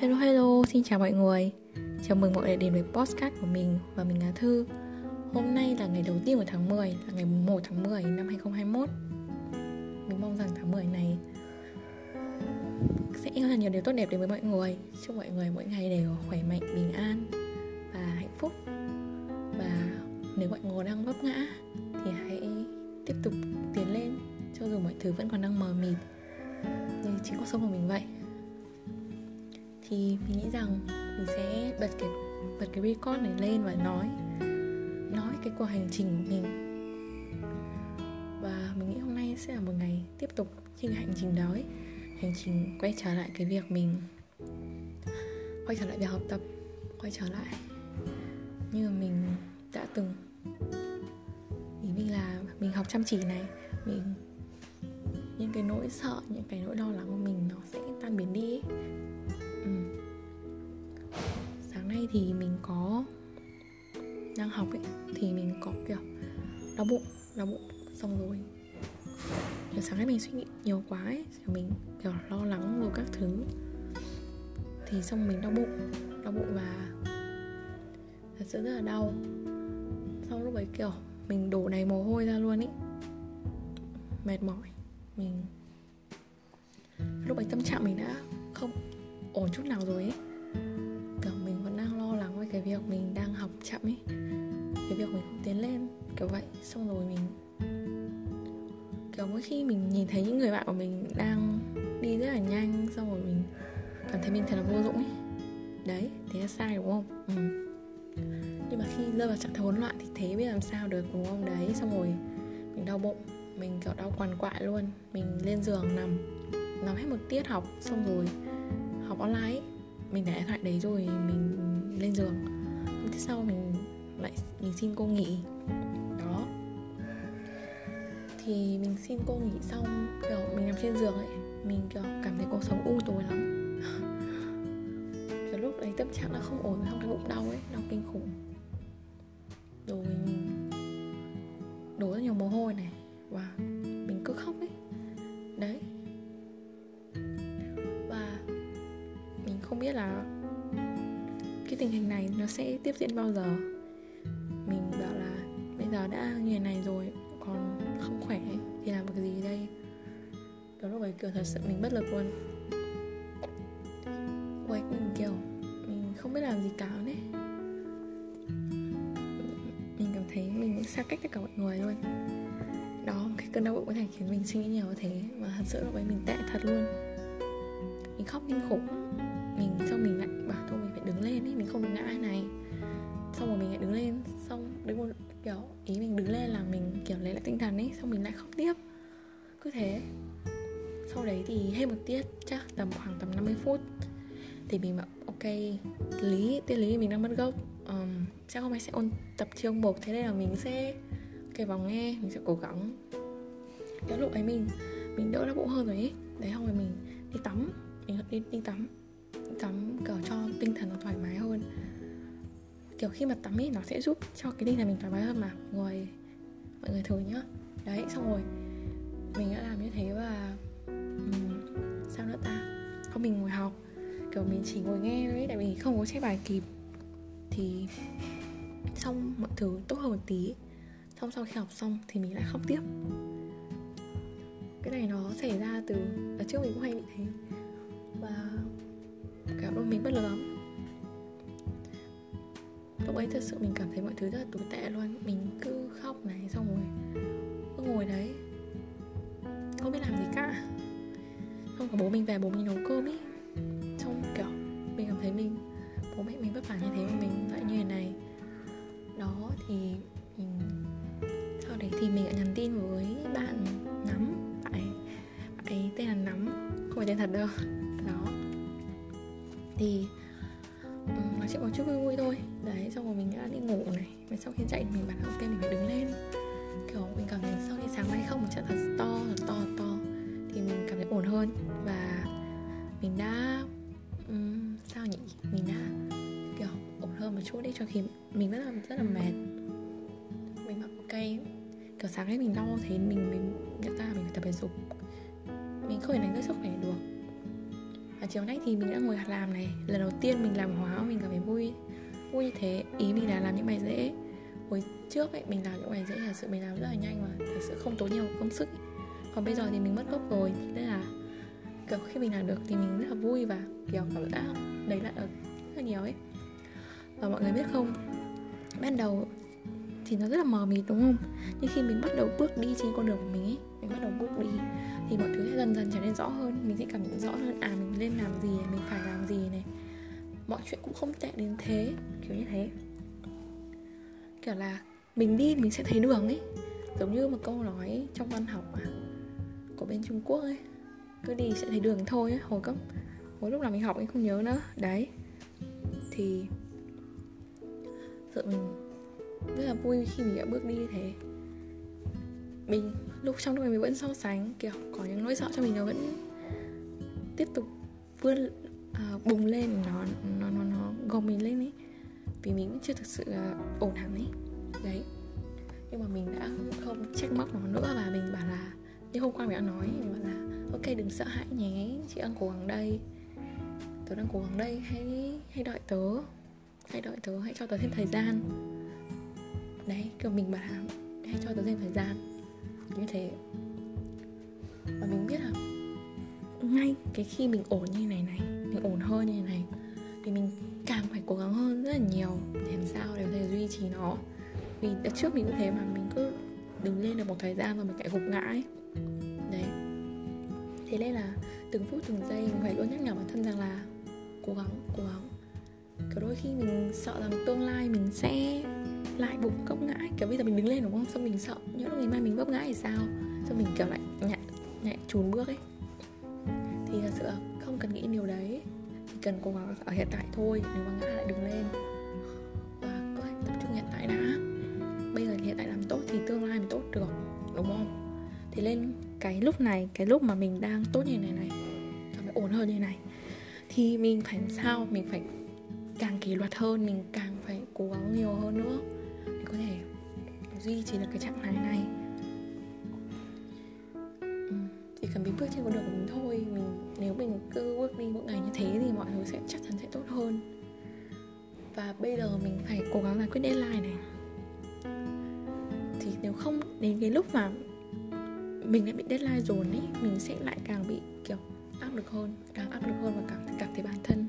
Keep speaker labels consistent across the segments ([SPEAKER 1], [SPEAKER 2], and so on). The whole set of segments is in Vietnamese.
[SPEAKER 1] Hello hello, xin chào mọi người. Chào mừng mọi người đến với podcast của mình và mình là Thư. Hôm nay là ngày đầu tiên của tháng 10, là ngày 1 tháng 10 năm 2021 Mình mong rằng tháng 10 này sẽ có nhiều điều tốt đẹp đến với mọi người. Chúc mọi người mỗi ngày đều khỏe mạnh, bình an và hạnh phúc. Và nếu mọi người đang vấp ngã thì hãy tiếp tục tiến lên cho dù mọi thứ vẫn còn đang mờ mịt. Như chính cuộc sống của mình vậy thì mình nghĩ rằng mình sẽ bật cái bật cái record này lên và nói nói cái cuộc hành trình của mình và mình nghĩ hôm nay sẽ là một ngày tiếp tục trên hành trình đó ấy. hành trình quay trở lại cái việc mình quay trở lại việc học tập, quay trở lại như mình đã từng ý mình là mình học chăm chỉ này, mình, những cái nỗi sợ, những cái nỗi lo lắng của mình nó sẽ tan biến đi ấy nay thì mình có đang học ấy, thì mình có kiểu đau bụng đau bụng xong rồi. Kiểu sáng nay mình suy nghĩ nhiều quá ấy, kiểu mình kiểu lo lắng rồi các thứ. Thì xong mình đau bụng đau bụng và thật sự rất là đau. Xong lúc ấy kiểu mình đổ đầy mồ hôi ra luôn ý mệt mỏi, mình lúc ấy tâm trạng mình đã không ổn chút nào rồi ấy cái việc mình đang học chậm ấy cái việc mình không tiến lên, kiểu vậy. Xong rồi mình, kiểu mỗi khi mình nhìn thấy những người bạn của mình đang đi rất là nhanh, xong rồi mình cảm thấy mình thật là vô dụng ấy đấy, thế là sai đúng không? Ừ. nhưng mà khi rơi vào trạng thái hỗn loạn thì thế biết làm sao được đúng không? Đấy, xong rồi mình đau bụng, mình, kiểu, đau quằn quại luôn. Mình lên giường nằm nằm hết một tiết học, xong rồi học online ấy mình để điện thoại đấy rồi mình lên giường. Hôm tiếp sau mình lại mình xin cô nghỉ. Đó. Thì mình xin cô nghỉ xong, kiểu, mình nằm trên giường ấy, mình, kiểu, cảm thấy cuộc sống u tối lắm. Kiểu lúc đấy tâm trạng nó không ổn không cái bụng đau ấy, đau kinh khủng. Diễn bao giờ. Mình bảo là bây giờ đã như thế này rồi, còn không khỏe thì làm cái gì đây? Đó lúc ấy kiểu thật sự mình bất lực luôn. Quay mình kiểu mình không biết làm gì cả đấy. Mình cảm thấy mình xa cách tất cả mọi người luôn đó, cái cơn đau bụng có thể khiến mình suy nghĩ nhiều thế và thật sự lúc ấy mình tệ thật luôn. Mình khóc kinh khủng. Mình xong mình lại bảo thôi mình phải đứng lên ấy, mình không được ngã này xong rồi mình lại đứng lên xong đứng một kiểu ý mình đứng lên là mình kiểu lấy lại tinh thần ấy xong mình lại khóc tiếp. Cứ thế. Sau đấy thì hết một tiết chắc tầm khoảng tầm 50 phút thì mình bảo ok lý tiết lý mình đang mất gốc. Um, chắc hôm nay sẽ ôn tập chương một thế nên là mình sẽ cái vòng nghe mình sẽ cố gắng. Cái lúc ấy mình mình đỡ đau bụng hơn rồi ấy đấy xong rồi mình đi tắm mình đi đi tắm đi tắm kiểu cho tinh thần nó thoải mái kiểu khi mà tắm ấy nó sẽ giúp cho cái tinh thần mình thoải mái hơn mà. Mọi người mọi người thử nhá. Đấy xong rồi mình đã làm như thế và um, sao nữa ta? Không mình ngồi học. Kiểu mình chỉ ngồi nghe đấy tại vì không có chép bài kịp. Thì xong mọi thứ tốt hơn một tí. Xong sau khi học xong thì mình lại khóc tiếp. Cái này nó xảy ra từ ở trước mình cũng hay bị thế. Và cảm đôi mình bất lực lắm lúc ấy thật sự mình cảm thấy mọi thứ rất là tồi tệ luôn. Mình cứ khóc này xong rồi cứ ngồi đấy. Không biết làm gì cả. Không có bố mình về bố mình nấu cơm ý. Xong kiểu mình cảm thấy mình bố mẹ mình vất vả như thế mà mình lại như thế này. Đó thì mình sau đấy thì mình đã nhắn tin với bạn nắm bạn ấy, bạn ấy tên là nắm không phải tên thật đâu. Đó. Thì chỉ có một chút vui vui thôi. Đấy xong rồi mình đã đi ngủ này. Và sau khi dậy mình bảo ok mình phải đứng lên. Kiểu mình cảm thấy sau khi sáng nay không một trận thật to thật to thật to thì mình cảm thấy ổn hơn. Và mình đã um, sao nhỉ? Mình đã kiểu ổn hơn một chút đi cho khi mình rất là rất là mệt. Mình bảo ok. Kiểu sáng nay mình đau thế mình mình nhận ra mình phải tập thể dục. Mình không thể đánh sức khỏe được chiều nay thì mình đã ngồi làm này. Lần đầu tiên mình làm hóa, mình cảm thấy vui. Vui như thế, ý mình là làm những bài dễ. Hồi trước ấy, mình làm những bài dễ, thật sự mình làm rất là nhanh mà, thật sự không tốn nhiều công sức. Còn bây giờ thì mình mất gốc rồi, nên là kiểu khi mình làm được thì mình rất là vui và, kiểu, cảm giác đấy lại được rất là nhiều ấy. Và mọi người biết không, ban đầu thì nó rất là mờ mịt, đúng không? Nhưng khi mình bắt đầu bước đi trên con đường của mình ấy mình bắt đầu bước đi. Thì mọi thứ sẽ dần dần trở nên rõ hơn mình sẽ cảm nhận rõ hơn à mình nên làm gì mình phải làm gì này. Mọi chuyện cũng không tệ đến thế kiểu như thế. Kiểu là mình đi mình sẽ thấy đường ấy. Giống như một câu nói trong văn học à, của bên trung quốc ấy cứ đi sẽ thấy đường thôi ấy hồi cấp hồi lúc nào mình học ấy không nhớ nữa. Đấy. Thì sự mình rất là vui khi mình đã bước đi như thế mình lúc trong lúc này mình vẫn so sánh kiểu có những nỗi sợ cho mình nó vẫn tiếp tục vươn uh, bùng lên nó nó nó nó gồng mình lên ấy. Vì mình vẫn chưa thực sự là ổn hẳn ấy. Đấy. Nhưng mà mình đã không trách móc nó nữa và mình bảo là như hôm qua mình đã nói mình bảo là ok đừng sợ hãi nhé chị đang cố gắng đây. Tớ đang cố gắng đây hãy hãy đợi tớ. Hãy đợi tớ hãy cho tớ thêm thời gian. Đấy kiểu mình bảo là hãy cho tớ thêm thời gian như thế. Và mình biết là ngay cái khi mình ổn như này này, mình ổn hơn như này thì mình càng phải cố gắng hơn rất là nhiều để làm sao để có thể duy trì nó. Vì đợt trước mình cũng thế mà, mình cứ đứng lên được một thời gian rồi mình lại gục ngã ấy. Đấy. Thế nên là từng phút, từng giây mình phải luôn nhắc nhở bản thân rằng là cố gắng cố gắng. Kiểu đôi khi mình sợ rằng tương lai mình sẽ lại bụng cốc ngã, kiểu bây giờ mình đứng lên đúng không? Xong mình sợ, nhỡ ngày mai mình vấp ngã thì sao? Xong mình, kiểu, lại nhạy nhạy chùn bước ấy. Thì thật sự không cần nghĩ điều đấy. Chỉ cần cố gắng ở hiện tại thôi, nếu mà ngã lại đứng lên. Và có tập trung hiện tại đã. Bây giờ hiện tại làm tốt thì tương lai mình tốt được, đúng không? Thì lên cái lúc này, cái lúc mà mình đang tốt như này này, cảm thấy ổn hơn như này, thì mình phải làm sao? Mình phải càng kỷ luật hơn, mình càng phải cố gắng nhiều hơn nữa có thể duy trì được cái trạng thái này. Ừ, chỉ cần mình bước trên con đường của mình thôi mình nếu mình cứ bước đi mỗi ngày như thế thì mọi thứ sẽ chắc chắn sẽ tốt hơn. Và bây giờ mình phải cố gắng giải quyết deadline này. Thì nếu không đến cái lúc mà mình lại bị deadline dồn ấy mình sẽ lại càng bị kiểu áp lực hơn càng áp lực hơn và càng cảm thấy bản thân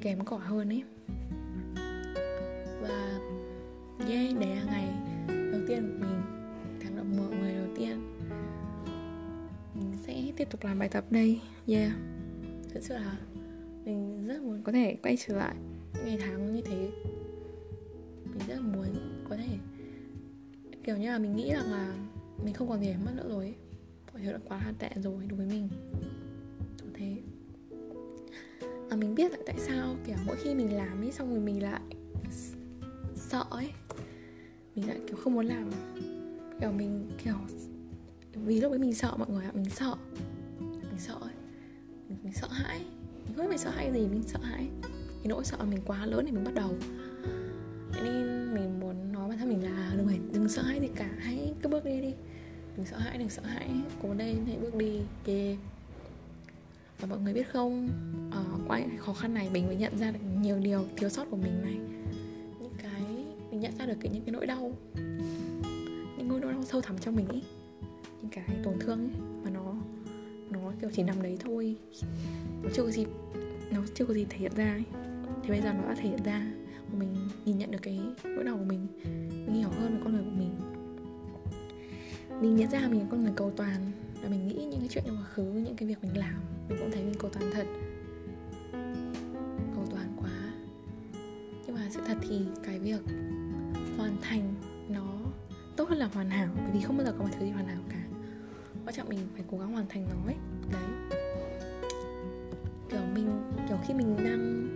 [SPEAKER 1] kém cỏi hơn ấy. Và yeah đấy là ngày đầu tiên của mình tháng động mùa người đầu tiên. Mình sẽ tiếp tục làm bài tập đây. Yeah. Thật sự là mình rất muốn có thể quay trở lại ngày tháng như thế. Mình rất muốn có thể kiểu như là mình nghĩ rằng là mình không còn gì để mất nữa rồi ấy. mọi thứ đã quá là tệ rồi đối với mình. Thế. À, mình biết là tại sao kiểu mỗi khi mình làm ấy xong rồi mình lại sợ ấy mình lại kiểu không muốn làm. Kiểu mình kiểu vì lúc ấy mình sợ mọi người ạ mình sợ. Mình sợ ấy. Mình, mình sợ hãi. Mình không biết mình sợ hãi gì mình sợ hãi. Cái nỗi sợ mình quá lớn thì mình bắt đầu. Nên mình muốn nói bản thân mình là đừng phải đừng sợ hãi gì cả. Hãy cứ bước đi đi. Đừng sợ hãi đừng sợ hãi. Cố lên hãy bước đi. Yeah. và mọi người biết không ờ, uh, qua những khó khăn này mình mới nhận ra được nhiều điều thiếu sót của mình này nhận ra được cái những cái nỗi đau những nỗi đau sâu thẳm trong mình ấy, những cái tổn thương ấy mà nó nó kiểu chỉ nằm đấy thôi. Nó chưa có gì nó chưa có gì thể hiện ra ấy thì bây giờ nó đã thể hiện ra và mình nhìn nhận được cái nỗi đau của mình mình hiểu hơn về con người của mình. Mình nhận ra mình là con người cầu toàn và mình nghĩ những cái chuyện trong quá khứ những cái việc mình làm mình cũng thấy mình cầu toàn thật. Cầu toàn quá. Nhưng mà sự thật thì cái việc hành thành nó tốt hơn là hoàn hảo, bởi vì không bao giờ có một thứ gì hoàn hảo cả. Quan trọng mình phải cố gắng hoàn thành nó ấy. Đấy. Kiểu mình, kiểu khi mình đang,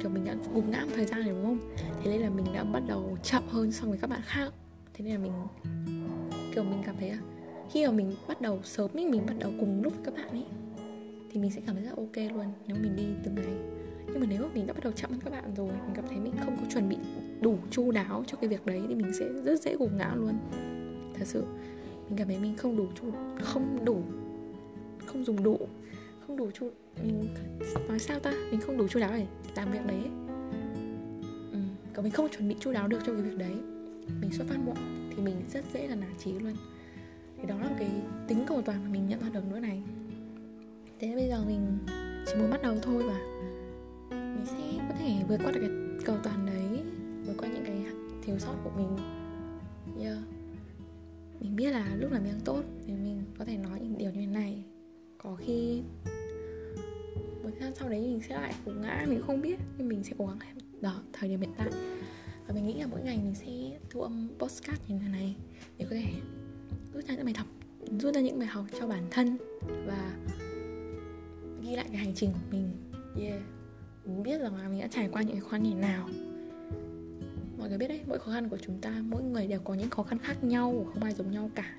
[SPEAKER 1] kiểu mình đã gục ngã một thời gian rồi, đúng không? Thế nên là mình đã bắt đầu chậm hơn so với các bạn khác. Thế nên là mình, kiểu mình cảm thấy khi mà mình bắt đầu sớm ấy, mình bắt đầu cùng lúc với các bạn ấy, thì mình sẽ cảm thấy rất ok luôn, nếu mình đi từng ngày nhưng mà nếu mình đã bắt đầu chậm hơn các bạn rồi, mình cảm thấy mình không có chuẩn bị đủ chu đáo cho cái việc đấy thì mình sẽ rất dễ gục ngã luôn. Thật sự, mình cảm thấy mình không đủ chu, không đủ, không dùng đủ, không đủ chu, mình nói sao ta? Mình không đủ chu đáo để làm việc đấy. Ừ. còn mình không chuẩn bị chu đáo được cho cái việc đấy. Mình xuất phát muộn thì mình rất dễ là nản trí luôn. Thì đó là một cái tính cầu toàn mà mình nhận ra được nữa này. Thế bây giờ mình chỉ muốn bắt đầu thôi và mình sẽ có thể vượt qua được cái cầu toàn đấy, vượt qua những cái thiếu sót của mình. Yeah. mình biết là lúc nào mình đang tốt thì mình có thể nói những điều như thế này. Có khi một thời gian sau đấy mình sẽ lại cú ngã, mình không biết, nhưng mình sẽ cố gắng đó, thời điểm hiện tại. Và mình nghĩ là mỗi ngày mình sẽ thu âm postcard như thế này để có thể rút ra những bài học, rút ra những bài học cho bản thân và ghi lại cái hành trình của mình. Yeah biết rằng là mình đã trải qua những khó khăn như nào. Mọi người biết đấy mỗi khó khăn của chúng ta mỗi người đều có những khó khăn khác nhau không ai giống nhau cả.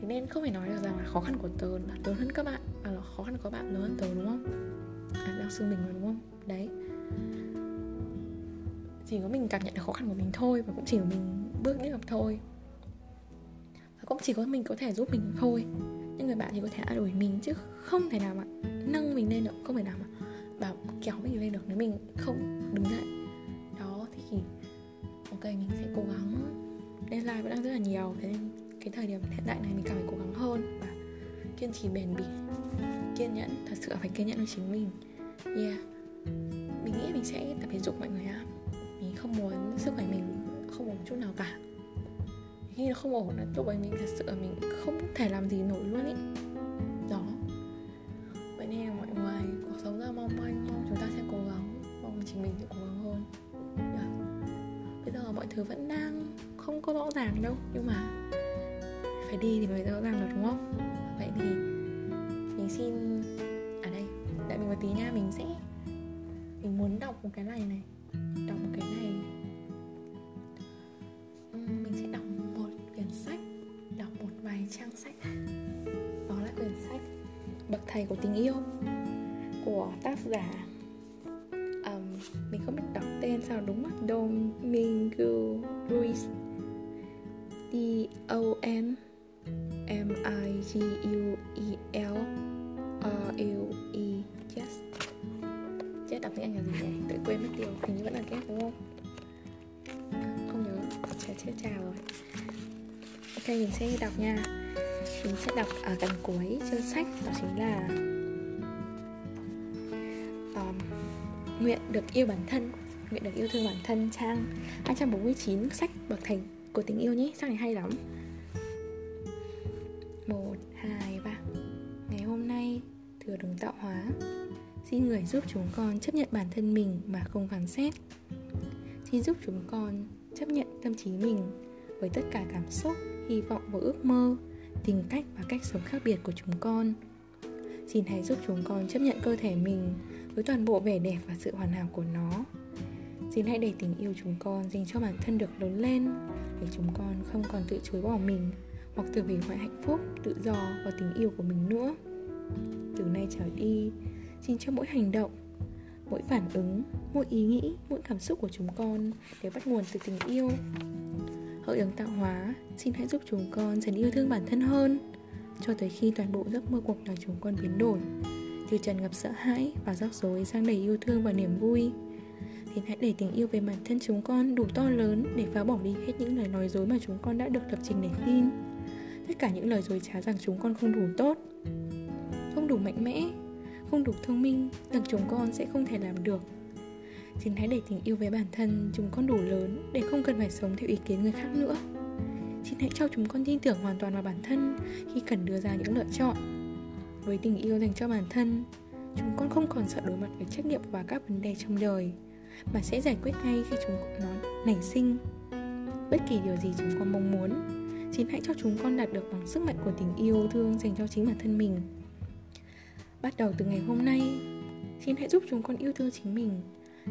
[SPEAKER 1] Thế nên không phải nói được rằng là khó khăn của tớ là lớn hơn các bạn và là khó khăn của bạn lớn hơn tớ đúng không? À, đang xưng mình rồi đúng không? Đấy. Chỉ có mình cảm nhận được khó khăn của mình thôi và cũng chỉ có mình bước đi được thôi. Và cũng chỉ có mình có thể giúp mình thôi. Những người bạn thì có thể an ủi mình chứ không thể nào mà nâng mình lên được không thể nào mà bảo kéo mình lên được, nếu mình không đứng dậy. Đó thì, ok, mình sẽ cố gắng deadline vẫn đang rất là nhiều, thế nên cái thời điểm hiện đại này mình càng phải cố gắng hơn và kiên trì bền bỉ, kiên nhẫn, thật sự phải kiên nhẫn với chính mình. Yeah. Mình nghĩ mình sẽ tập thể dục mọi người ạ. Mình không muốn sức khỏe mình không ổn chút nào cả. Khi nó không ổn là lúc ấy mình thật sự mình không thể làm gì nổi luôn ý. Nhưng mà phải đi thì mới rõ ràng được, đúng không? Vậy thì mình xin ở đây, đợi mình một tí nha, mình sẽ, mình muốn đọc một cái này này, đọc một cái này. Mình sẽ đọc một quyển sách, đọc một vài trang sách. Đó là quyển sách bậc thầy của tình yêu của tác giả R U E yes. Chết đọc tiếng Anh là gì nhỉ? Tự quên mất tiêu. Hình như vẫn là ghét đúng không? Không nhớ. Chết chết chào rồi. Ok mình sẽ đọc nha. Mình sẽ đọc ở gần cuối chương sách đó chính là um, nguyện được yêu bản thân. Nguyện được yêu thương bản thân trang. 249 sách bậc thành của tình yêu nhé. Sách này hay lắm. Xin giúp chúng con chấp nhận bản thân mình mà không phán xét. Xin giúp chúng con chấp nhận tâm trí mình với tất cả cảm xúc, hy vọng và ước mơ tính cách và cách sống khác biệt của chúng con. Xin hãy giúp chúng con chấp nhận cơ thể mình với toàn bộ vẻ đẹp và sự hoàn hảo của nó. Xin hãy để tình yêu chúng con dành cho bản thân được lớn lên để chúng con không còn tự chối bỏ mình hoặc tự hủy hoại hạnh phúc, tự do và tình yêu của mình nữa. Từ nay trở đi xin cho mỗi hành động, mỗi phản ứng, mỗi ý nghĩ, mỗi cảm xúc của chúng con đều bắt nguồn từ tình yêu. Hỡi ứng tạo hóa xin hãy giúp chúng con dần yêu thương bản thân hơn, cho tới khi toàn bộ giấc mơ cuộc đời chúng con biến đổi. Từ trần ngập sợ hãi và rắc rối sang đầy yêu thương và niềm vui. Thì hãy để tình yêu về bản thân chúng con đủ to lớn để phá bỏ đi hết những lời nói dối mà chúng con đã được lập trình để tin. Tất cả những lời dối trá rằng chúng con không đủ tốt, không đủ mạnh mẽ không đủ thông minh, rằng chúng con sẽ không thể làm được. Xin hãy để tình yêu với bản thân chúng con đủ lớn để không cần phải sống theo ý kiến người khác nữa. Xin hãy cho chúng con tin tưởng hoàn toàn vào bản thân khi cần đưa ra những lựa chọn. Với tình yêu dành cho bản thân, chúng con không còn sợ đối mặt với trách nhiệm và các vấn đề trong đời, mà sẽ giải quyết ngay khi chúng nó nảy sinh. Bất kỳ điều gì chúng con mong muốn, xin hãy cho chúng con đạt được bằng sức mạnh của tình yêu thương dành cho chính bản thân mình bắt đầu từ ngày hôm nay. Xin hãy giúp chúng con yêu thương chính mình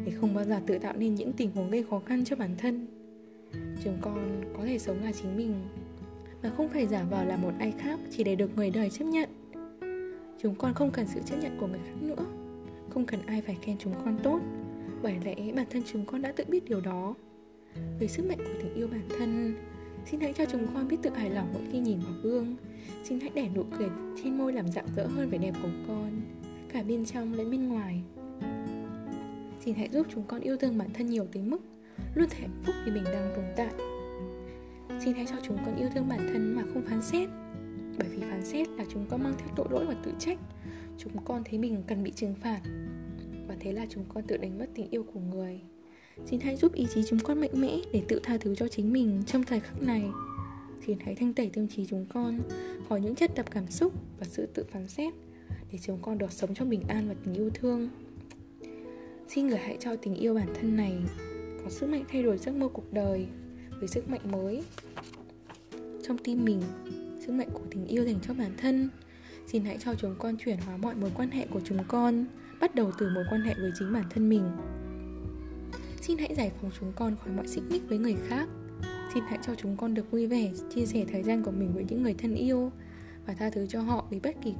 [SPEAKER 1] để không bao giờ tự tạo nên những tình huống gây khó khăn cho bản thân. Chúng con có thể sống là chính mình mà không phải giả vờ là một ai khác chỉ để được người đời chấp nhận. Chúng con không cần sự chấp nhận của người khác nữa. Không cần ai phải khen chúng con tốt. Bởi lẽ bản thân chúng con đã tự biết điều đó. Với sức mạnh của tình yêu bản thân Xin hãy cho chúng con biết tự hài lòng mỗi khi nhìn vào gương. Xin hãy để nụ cười trên môi làm rạng rỡ hơn vẻ đẹp của con, Cả bên trong lẫn bên ngoài. Xin hãy giúp chúng con yêu thương bản thân nhiều tới mức Luôn thể hạnh phúc vì mình đang tồn tại. Xin hãy cho chúng con yêu thương bản thân mà không phán xét, Bởi vì phán xét là chúng con mang theo tội lỗi và tự trách. Chúng con thấy mình cần bị trừng phạt, Và thế là chúng con tự đánh mất tình yêu của người. Xin hãy giúp ý chí chúng con mạnh mẽ để tự tha thứ cho chính mình trong thời khắc này Xin hãy thanh tẩy tâm trí chúng con khỏi những chất đập cảm xúc và sự tự phán xét để chúng con được sống trong bình an và tình yêu thương. Xin người hãy cho tình yêu bản thân này có sức mạnh thay đổi giấc mơ cuộc đời với sức mạnh mới trong tim mình, sức mạnh của tình yêu dành cho bản thân. Xin hãy cho chúng con chuyển hóa mọi mối quan hệ của chúng con, bắt đầu từ mối quan hệ với chính bản thân mình. Xin hãy giải phóng chúng con khỏi mọi xích mích với người khác Xin hãy cho chúng con được vui vẻ, chia sẻ thời gian của mình với những người thân yêu và tha thứ cho họ vì bất kỳ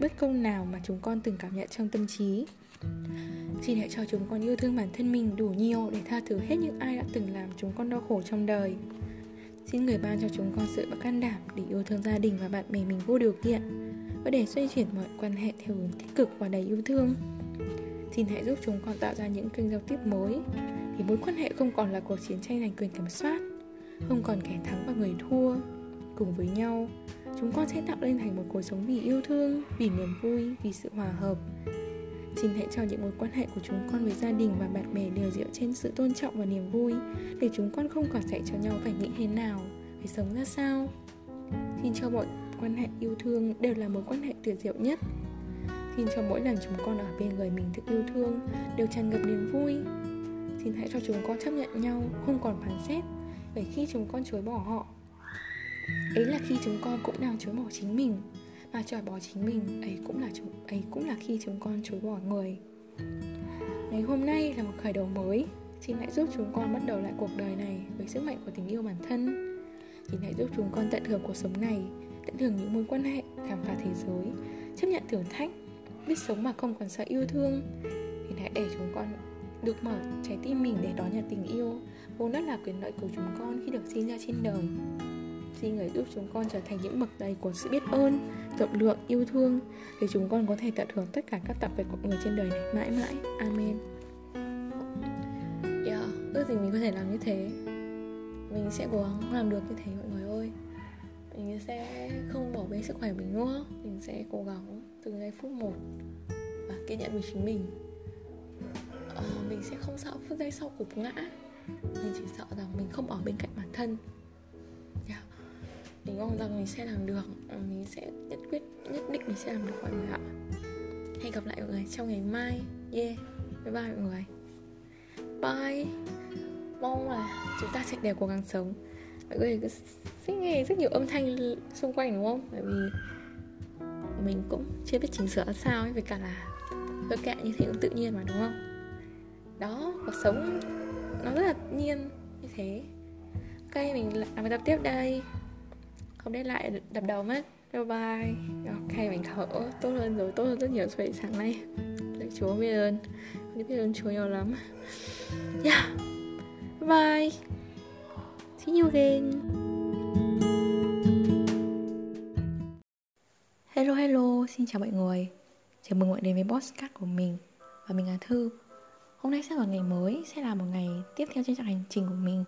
[SPEAKER 1] bất công nào mà chúng con từng cảm nhận trong tâm trí. Xin hãy cho chúng con yêu thương bản thân mình đủ nhiều để tha thứ hết những ai đã từng làm chúng con đau khổ trong đời. Xin người ban cho chúng con sự can đảm để yêu thương gia đình và bạn bè mình vô điều kiện và để xoay chuyển mọi quan hệ theo hướng tích cực và đầy yêu thương. Xin hãy giúp chúng con tạo ra những kênh giao tiếp mới. Thì mối quan hệ không còn là cuộc chiến tranh giành quyền kiểm soát, không còn kẻ thắng và người thua cùng với nhau, chúng con sẽ tạo lên thành một cuộc sống vì yêu thương, vì niềm vui, vì sự hòa hợp. Xin hãy cho những mối quan hệ của chúng con với gia đình và bạn bè đều dựa trên sự tôn trọng và niềm vui, để chúng con không còn dạy cho nhau phải nghĩ thế nào, phải sống ra sao. Xin cho mọi quan hệ yêu thương đều là mối quan hệ tuyệt diệu nhất xin cho mỗi lần chúng con ở bên người mình được yêu thương, đều tràn ngập niềm vui. Xin hãy cho chúng con chấp nhận nhau, không còn phán xét, bởi khi chúng con chối bỏ họ, ấy là khi chúng con cũng đang chối bỏ chính mình. Và chối bỏ chính mình, ấy cũng là chúng, ấy cũng là khi chúng con chối bỏ người. Ngày hôm nay là một khởi đầu mới. Xin hãy giúp chúng con bắt đầu lại cuộc đời này với sức mạnh của tình yêu bản thân. Xin hãy giúp chúng con tận hưởng cuộc sống này, tận hưởng những mối quan hệ khám phá thế giới, chấp nhận thử thách biết sống mà không còn sợ yêu thương. Thì hãy để chúng con được mở trái tim mình để đón nhận tình yêu. Vốn đó là quyền lợi của chúng con khi được sinh ra trên đời. Xin người giúp chúng con trở thành những bậc đầy của sự biết ơn rộng lượng yêu thương để chúng con có thể tận hưởng tất cả các tập vật của người trên đời này mãi mãi. Amen. Yeah, ước gì mình có thể làm như thế. Mình sẽ cố gắng làm được như thế mọi người ơi. Mình sẽ không bỏ bê sức khỏe mình nữa. Mình sẽ cố gắng từ ngày phút một và kiên nhẫn với chính mình. À, mình sẽ không sợ phút giây sau cục ngã. Mình chỉ sợ rằng mình không ở bên cạnh bản thân. Yeah. mình mong rằng mình sẽ làm được. Ờ, mình sẽ nhất quyết nhất định mình sẽ làm được mọi người ạ. Hẹn gặp lại mọi người trong ngày mai. Yeah. Bye bye mọi người. Bye. Mong là chúng ta sẽ đều cố gắng sống. Mọi người cứ sẽ nghe rất nhiều âm thanh xung quanh đúng không? Bởi vì mình cũng chưa biết chỉnh sửa sao ấy, với cả là hơi kệ như thế cũng tự nhiên mà, đúng không? Đó, cuộc sống nó rất là nhiên như thế. Ok, mình làm bài tập tiếp đây. Không đến lại đập đầu mất. Bye bye. Ok, mình thở tốt hơn rồi, tốt hơn rất nhiều so với sáng nay. Lạy chúa, biết ơn. Biết ơn chúa nhiều lắm. Yeah. Bye bye. See you again. Xin chào mọi người. Chào mừng mọi người đến với podcast của mình. Và mình là thư. Hôm nay sẽ là ngày mới, sẽ là một ngày tiếp theo trên hành trình của mình.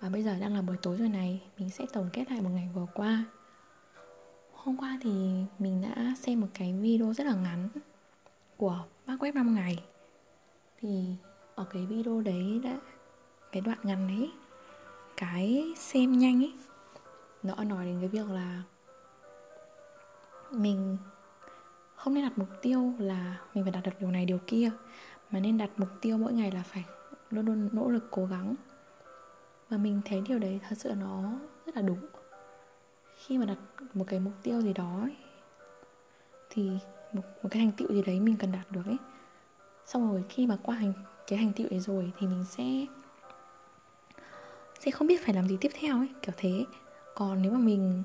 [SPEAKER 1] Và bây giờ đang là buổi tối rồi này, mình sẽ tổng kết lại một ngày vừa qua. Hôm qua thì mình đã xem một cái video rất là ngắn của bác web 5 ngày Thì ở cái video đấy đã cái đoạn ngắn đấy cái xem nhanh ấy nó nói đến cái việc là mình không nên đặt mục tiêu là mình phải đạt được điều này điều kia mà nên đặt mục tiêu mỗi ngày là phải luôn luôn nỗ lực cố gắng. Và mình thấy điều đấy thật sự nó rất là đúng. Khi mà đặt một cái mục tiêu gì đó ấy, thì một, một cái thành tựu gì đấy mình cần đạt được ấy. Xong rồi khi mà qua hành cái thành tựu ấy rồi thì mình sẽ sẽ không biết phải làm gì tiếp theo ấy kiểu thế. Còn nếu mà mình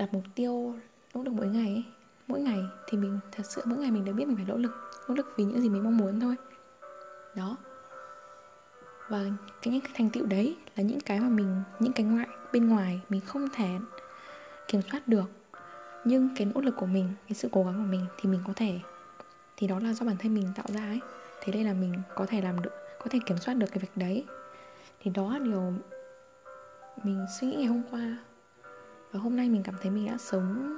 [SPEAKER 1] đặt mục tiêu nỗ lực mỗi ngày ấy, mỗi ngày thì mình thật sự mỗi ngày mình đều biết mình phải nỗ lực nỗ lực vì những gì mình mong muốn thôi. Đó. Và cái những cái thành tựu đấy là những cái mà mình những cái ngoại bên ngoài mình không thể kiểm soát được. Nhưng cái nỗ lực của mình cái sự cố gắng của mình thì mình có thể thì đó là do bản thân mình tạo ra ấy. Thế đây là mình có thể làm được có thể kiểm soát được cái việc đấy. Thì đó là điều mình suy nghĩ ngày hôm qua và hôm nay mình cảm thấy mình đã sống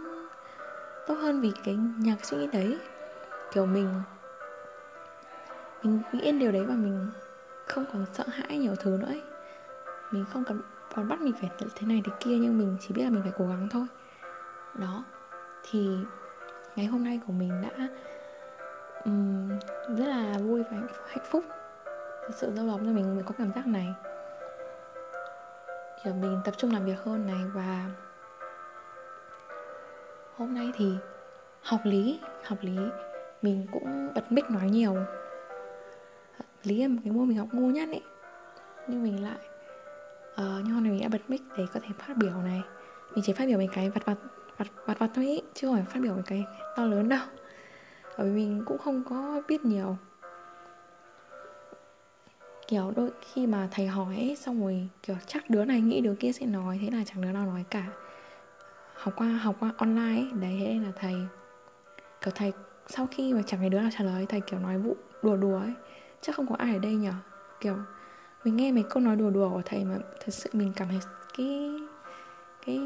[SPEAKER 1] tốt hơn vì cái nhà cái suy nghĩ đấy. Kiểu mình mình nghĩ điều đấy và mình không còn sợ hãi nhiều thứ nữa ấy. mình không còn còn bắt mình phải thế này thế kia nhưng mình chỉ biết là mình phải cố gắng thôi. Đó. Thì ngày hôm nay của mình đã um, rất là vui và hạnh phúc. Thật sự lâu lắm rồi mình mới có cảm giác này. Kiểu mình tập trung làm việc hơn này và hôm nay thì học lý học lý mình cũng bật mic nói nhiều. Lý là một cái môn mình học ngu nhất ấy. Nhưng mình lại uh, nhưng hôm nay mình đã bật mic để có thể phát biểu này. Mình chỉ phát biểu mình cái vặt vặt vặt vặt vặt thôi ý chứ không phải phát biểu mình cái to lớn đâu. Bởi vì mình cũng không có biết nhiều. Kiểu đôi khi mà thầy hỏi ấy, xong rồi kiểu chắc đứa này nghĩ đứa kia sẽ nói thế là chẳng đứa nào nói cả học qua học qua online ấy. đấy, thế là thầy, kiểu thầy sau khi mà chẳng thấy đứa nào trả lời, thầy kiểu nói vụ đùa đùa ấy. Chắc không có ai ở đây nhở? Kiểu mình nghe mấy câu nói đùa đùa của thầy mà thật sự mình cảm thấy cái cái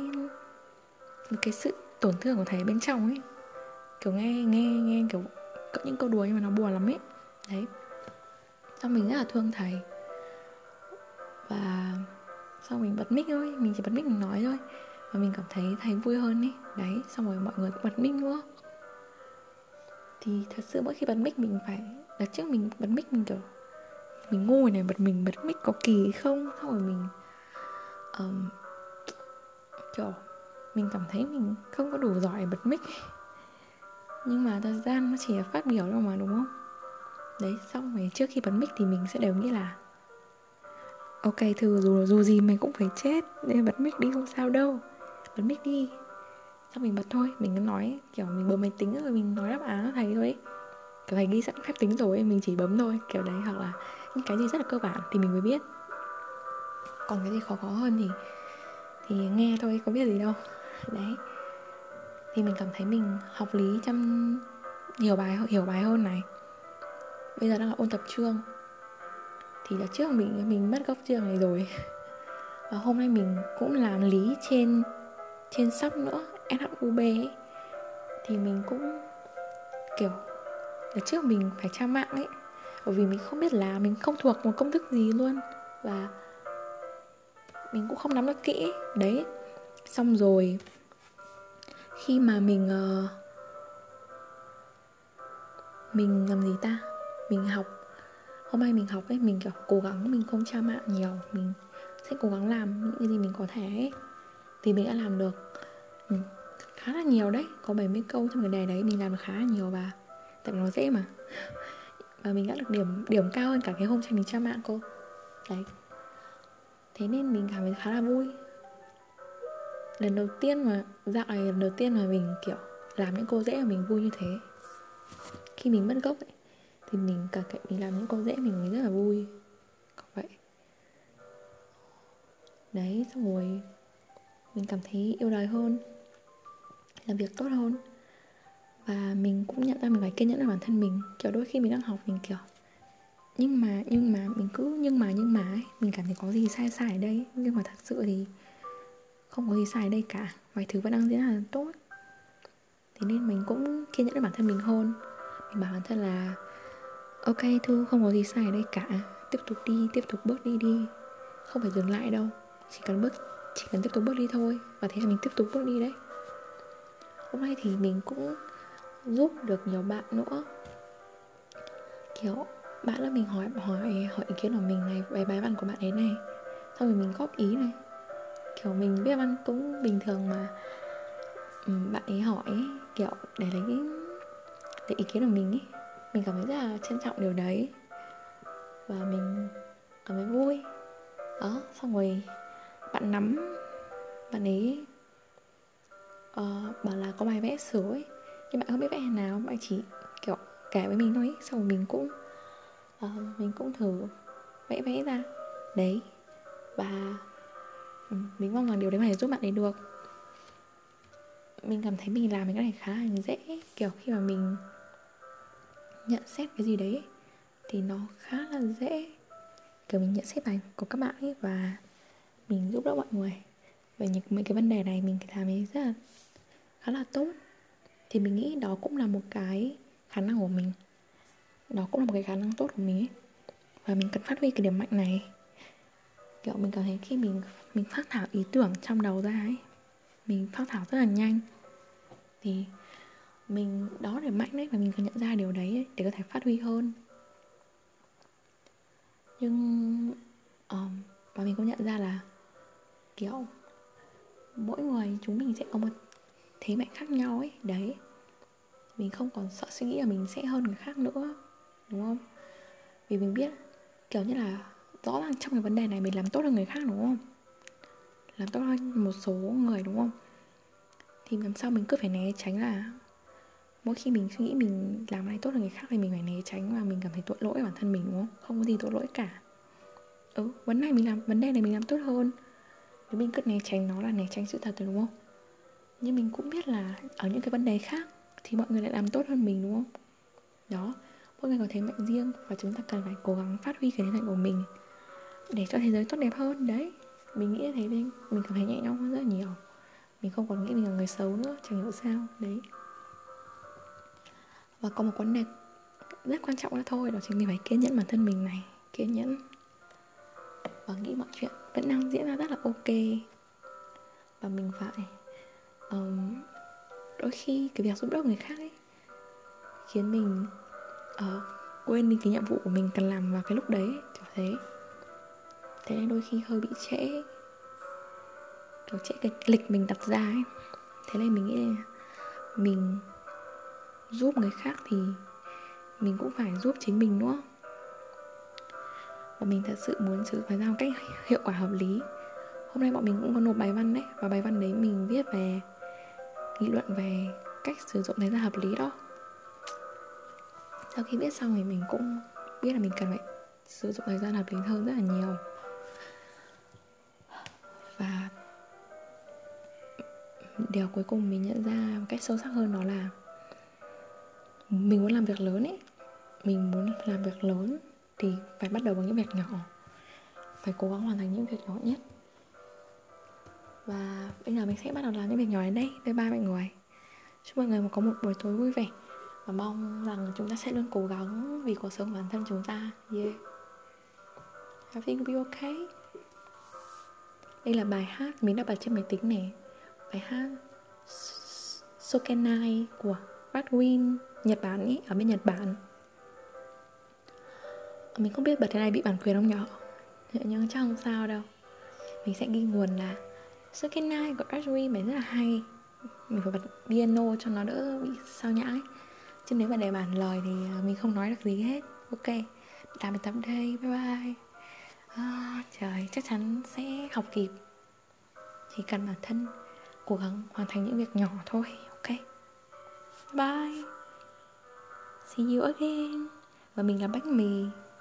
[SPEAKER 1] cái sự tổn thương của thầy bên trong ấy. Kiểu nghe nghe nghe kiểu có những câu đùa nhưng mà nó buồn lắm ấy. Đấy. Xong mình rất là thương thầy. Và sau mình bật mic thôi, mình chỉ bật mic mình nói thôi và mình cảm thấy thấy vui hơn ấy đấy xong rồi mọi người cũng bật mic nữa. Thì thật sự mỗi khi bật mic mình phải đợt trước mình bật mic mình kiểu mình ngu này bật mình bật mic có kỳ không? Xong rồi mình um, kiểu mình cảm thấy mình không có đủ giỏi bật mic. Nhưng mà thời gian nó chỉ là phát biểu thôi mà đúng không? Đấy xong rồi trước khi bật mic thì mình sẽ đều nghĩ là ok thử dù dù gì mình cũng phải chết nên bật mic đi không sao đâu bật mic đi. Xong mình bật thôi, mình cứ nói, kiểu mình bấm máy tính rồi mình nói đáp án cho thầy thôi ấy. kiểu thầy ghi sẵn phép tính rồi mình chỉ bấm thôi, kiểu đấy, hoặc là những cái gì rất là cơ bản thì mình mới biết. Còn cái gì khó khó hơn thì thì nghe thôi có biết gì đâu. Đấy. Thì mình cảm thấy mình học lý chăm nhiều bài, hiểu bài hơn này. Bây giờ đang là ôn tập chương thì là trước mình mình mất gốc chương này rồi. Và hôm nay mình cũng làm lý trên trên sắp nữa SHUB ấy. Thì mình cũng kiểu là trước mình phải tra mạng ấy. Bởi vì mình không biết là mình không thuộc một công thức gì luôn. Và mình cũng không nắm được kỹ. Đấy. Xong rồi khi mà mình uh, mình làm gì ta? Mình học. Hôm nay mình học ấy mình kiểu cố gắng mình không tra mạng nhiều. Mình sẽ cố gắng làm những cái gì mình có thể ấy thì mình đã làm được. Ừ, khá là nhiều đấy có 70 câu trong cái đề đấy mình làm được khá là nhiều và tại vì nó dễ mà. Và mình đã được điểm điểm cao hơn cả cái hôm tranh mình tra mạng cô. Đấy. Thế nên mình cảm thấy khá là vui. Lần đầu tiên mà dạo này lần đầu tiên mà mình kiểu làm những cô dễ mà mình vui như thế. Khi mình mất gốc ấy, thì mình cả cạnh mình làm những câu dễ mình rất là vui. Có vậy. Đấy xong rồi mình cảm thấy yêu đời hơn làm việc tốt hơn. Và mình cũng nhận ra mình phải kiên nhẫn với bản thân mình. Kiểu đôi khi mình đang học mình kiểu nhưng mà nhưng mà mình cứ nhưng mà nhưng mà ấy, mình cảm thấy có gì sai sai ở đây. Nhưng mà thật sự thì không có gì sai ở đây cả. Mọi thứ vẫn đang diễn ra tốt. Thế nên mình cũng kiên nhẫn với bản thân mình hơn. Mình bảo bản thân là ok thu không có gì sai ở đây cả. Tiếp tục đi tiếp tục bước đi đi. Không phải dừng lại đâu. Chỉ cần bước chỉ cần tiếp tục bước đi thôi. Và thế là mình tiếp tục bước đi đấy. Hôm nay thì mình cũng giúp được nhiều bạn nữa. Kiểu, bạn là mình hỏi hỏi hỏi ý kiến của mình này về bài văn của bạn ấy này. Xong rồi mình góp ý này. Kiểu, mình biết văn cũng bình thường mà. Bạn ấy hỏi, kiểu, để lấy để ý kiến của mình ấy mình cảm thấy rất là trân trọng điều đấy. Và mình cảm thấy vui. Đó, xong rồi bạn nắm bạn ấy uh, bảo là có bài vẽ sửa ấy. Nhưng bạn không biết vẽ thế nào bạn chỉ kiểu kể với mình thôi ấy. xong rồi mình cũng uh, mình cũng thử vẽ vẽ ra. Đấy. Và ừ, mình mong rằng điều đấy có thể giúp bạn ấy được. Mình cảm thấy mình làm cái này khá là dễ kiểu khi mà mình nhận xét cái gì đấy thì nó khá là dễ. Kiểu mình nhận xét bài của các bạn ấy và mình giúp đỡ mọi người. Về những mấy cái vấn đề này mình làm ấy rất là khá là tốt. Thì mình nghĩ đó cũng là một cái khả năng của mình. Đó cũng là một cái khả năng tốt của mình ấy. Và mình cần phát huy cái điểm mạnh này. Kiểu mình cảm thấy khi mình mình phát thảo ý tưởng trong đầu ra ấy mình phát thảo rất là nhanh. Thì mình đó để mạnh đấy và mình cần nhận ra điều đấy ấy, để có thể phát huy hơn. Nhưng um, và mình cũng nhận ra là kiểu, mỗi người chúng mình sẽ có một thế mạnh khác nhau ấy, đấy. Mình không còn sợ suy nghĩ là mình sẽ hơn người khác nữa, đúng không? Vì mình biết, kiểu như là, rõ ràng trong cái vấn đề này mình làm tốt hơn người khác, đúng không? Làm tốt hơn một số người, đúng không? Thì làm sao mình cứ phải né tránh là mỗi khi mình suy nghĩ mình làm này tốt hơn người khác thì mình phải né tránh và mình cảm thấy tội lỗi bản thân mình, đúng không? Không có gì tội lỗi cả. Ừ vấn này mình làm, vấn đề này mình làm tốt hơn nếu mình cứ né tránh nó là né tránh sự thật rồi, đúng không? Nhưng mình cũng biết là ở những cái vấn đề khác thì mọi người lại làm tốt hơn mình, đúng không? Đó, mỗi người có thế mạnh riêng và chúng ta cần phải cố gắng phát huy cái thế mạnh của mình để cho thế giới tốt đẹp hơn. Đấy, mình nghĩ thế nên mình cảm thấy nhẹ nhõm hơn rất là nhiều. Mình không còn nghĩ mình là người xấu nữa, chẳng hiểu sao. Đấy. Và có một vấn đề rất quan trọng nữa thôi, đó chính mình phải kiên nhẫn bản thân mình này. Kiên nhẫn và nghĩ mọi chuyện vẫn đang diễn ra rất là ok. Và mình phải um, đôi khi cái việc giúp đỡ người khác ấy khiến mình uh, quên đi cái nhiệm vụ của mình cần làm vào cái lúc đấy kiểu thế. Thế nên đôi khi hơi bị trễ kiểu trễ cái lịch mình đặt ra ấy. Thế nên mình nghĩ là mình giúp người khác thì mình cũng phải giúp chính mình nữa và mình thật sự muốn sử dụng thời gian một cách hiệu quả hợp lý. Hôm nay bọn mình cũng có nộp bài văn đấy, và bài văn đấy mình viết về nghị luận về cách sử dụng thời gian hợp lý đó. Sau khi viết xong thì mình cũng biết là mình cần phải sử dụng thời gian hợp lý hơn rất là nhiều. Và điều cuối cùng mình nhận ra một cách sâu sắc hơn đó là mình muốn làm việc lớn ấy mình muốn làm việc lớn thì phải bắt đầu bằng những việc nhỏ. Phải cố gắng hoàn thành những việc nhỏ nhất. Và bây giờ mình sẽ bắt đầu làm những việc nhỏ đến đây bye bye mọi người chúc mọi người có một buổi tối vui vẻ. Và mong rằng chúng ta sẽ luôn cố gắng vì cuộc sống bản thân chúng ta. Yeah. Everything will be okay. Đây là bài hát mình đã bật trên máy tính này. Bài hát Sokenai của Radwin Nhật Bản ý, ở bên Nhật Bản mình không biết bật thế này bị bản quyền không nhỏ. Nhưng chắc không sao đâu. Mình sẽ ghi nguồn là Sokenai của ashwin bài rất là hay. Mình phải bật piano cho nó đỡ bị sao nhãng chứ nếu mà để bản lời thì à, mình không nói được gì hết. Ok tạm biệt tập đây bye bye. À, trời chắc chắn sẽ học kịp. Chỉ cần bản thân cố gắng hoàn thành những việc nhỏ thôi ok? Bye. See you again. Và mình là bánh mì.